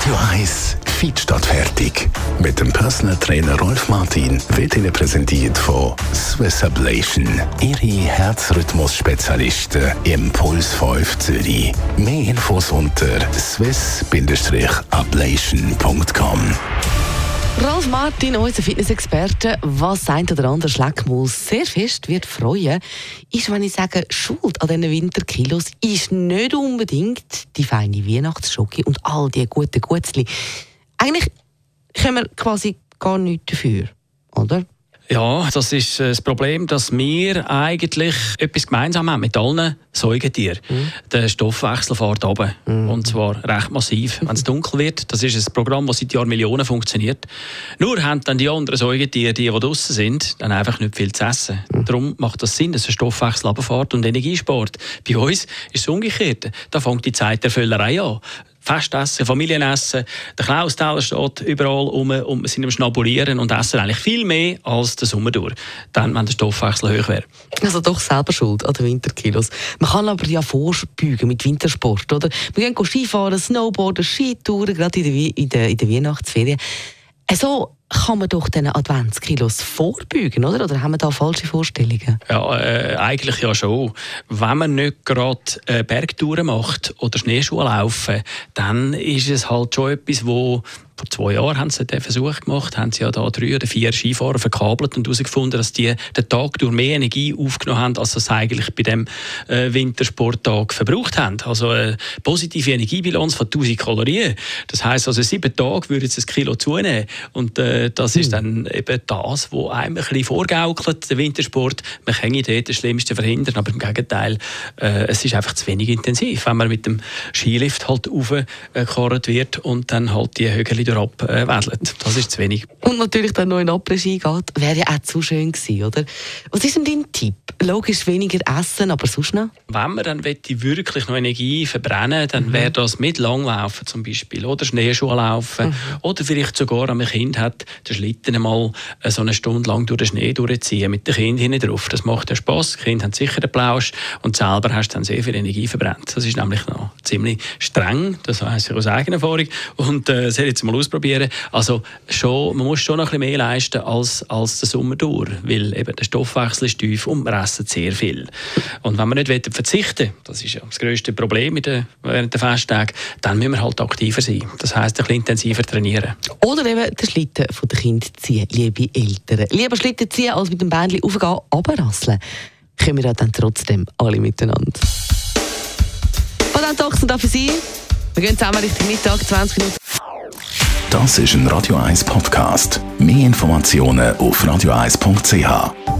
Radio 1 Feed statt fertig. Mit dem Personal Trainer Rolf Martin wird Ihnen präsentiert von Swiss Ablation. Ihre Herzrhythmus-Spezialisten im Puls 5 Zürich. Mehr Infos unter swiss-ablation.com. Ralf Martin, unser Fitnessexperte, was ein oder andere Schleckmaus sehr fest wird freuen, ist, wenn ich sage, Schuld an diesen Winterkilos ist nicht unbedingt die feine Weihnachtsschoki und all die guten Gutzli. Eigentlich können wir quasi gar nichts dafür, oder? Ja, das ist äh, das Problem, dass wir eigentlich etwas gemeinsam haben mit allen Säugetieren. Mhm. Der Stoffwechsel fährt runter. Mhm. Und zwar recht massiv. Wenn es dunkel wird, das ist ein Programm, das seit Jahren Millionen funktioniert. Nur haben dann die anderen Säugetiere, die, die draußen sind, dann einfach nicht viel zu essen. Mhm. Darum macht das Sinn, dass der Stoffwechsel runterfährt und Energie spart. Bei uns ist es umgekehrt. Da fängt die Zeit der Völlerei an. Festessen, Familienessen. Der Klaus Teller steht überall um und wir sind am Schnabulieren und essen eigentlich viel mehr als der Sommer durch. Dann, wenn der Stoffwechsel hoch wäre. Also doch selber schuld an den Winterkilos. Man kann aber ja vorbeugen mit Wintersport, oder? Wir gehen Skifahren, Snowboarden, Skitouren, gerade in der Weihnachtsferien. So kann man doch diesen Adventskilos vorbeugen, oder? Oder haben wir da falsche Vorstellungen? Ja, äh, eigentlich ja schon. Wenn man nicht gerade äh, Bergtouren macht oder Schneeschuhe laufen, dann ist es halt schon etwas, wo vor zwei Jahren haben sie den Versuch gemacht, haben sie ja da drei oder vier Skifahrer verkabelt und herausgefunden, dass die den Tag durch mehr Energie aufgenommen haben, als sie eigentlich bei dem äh, Wintersporttag verbraucht haben. Also eine positive Energiebilanz von 1000 Kalorien. Das heißt also sieben Tage würden sie ein Kilo zunehmen und äh, das ist hm. dann eben das, was einem ein bisschen vorgaukelt, der Wintersport. Man kann dort das Schlimmste verhindern, aber im Gegenteil, äh, es ist einfach zu wenig intensiv, wenn man mit dem Skilift halt aufgekarrt wird und dann halt die Hügel wieder abwedelt. Das ist zu wenig. Und natürlich dann noch in Après-Ski geht, wäre ja auch zu schön gewesen, oder? Was ist denn dein Tipp? Logisch weniger essen, aber sonst noch? Wenn man dann wirklich noch Energie verbrennen dann mhm. wäre das mit Langlaufen zum Beispiel oder Schneeschuhe laufen mhm. oder vielleicht sogar, wenn man ein Kind hat, den Schlitten einmal äh, so eine Stunde lang durch den Schnee durchziehen mit dem Kind hinten drauf. Das macht ja Spass. Die Kinder haben sicher den Plausch und selber hast du dann sehr viel Energie verbrannt. Das ist nämlich noch ziemlich streng, das weiß ich aus eigener Erfahrung und äh, das jetzt mal ausprobieren. Also schon, man muss schon noch ein bisschen mehr leisten als, als der Sommer durch, weil eben der Stoffwechsel ist tief und wir essen sehr viel. Und wenn wir nicht verzichten das ist ja das grösste Problem der, während der Festtagen, dann müssen wir halt aktiver sein. Das heisst, ein bisschen intensiver trainieren. Oder eben den Schlitten von den Kindern ziehen, liebe Eltern. Lieber Schlitten ziehen, als mit dem Bändchen aufgehen, runterrasseln. Können wir dann trotzdem alle miteinander. Dann Toxen da für Sie. Wir gehen zusammen Richtung Mittag, 20 Minuten. Das ist ein Radio 1 Podcast. Mehr Informationen auf radio1.ch.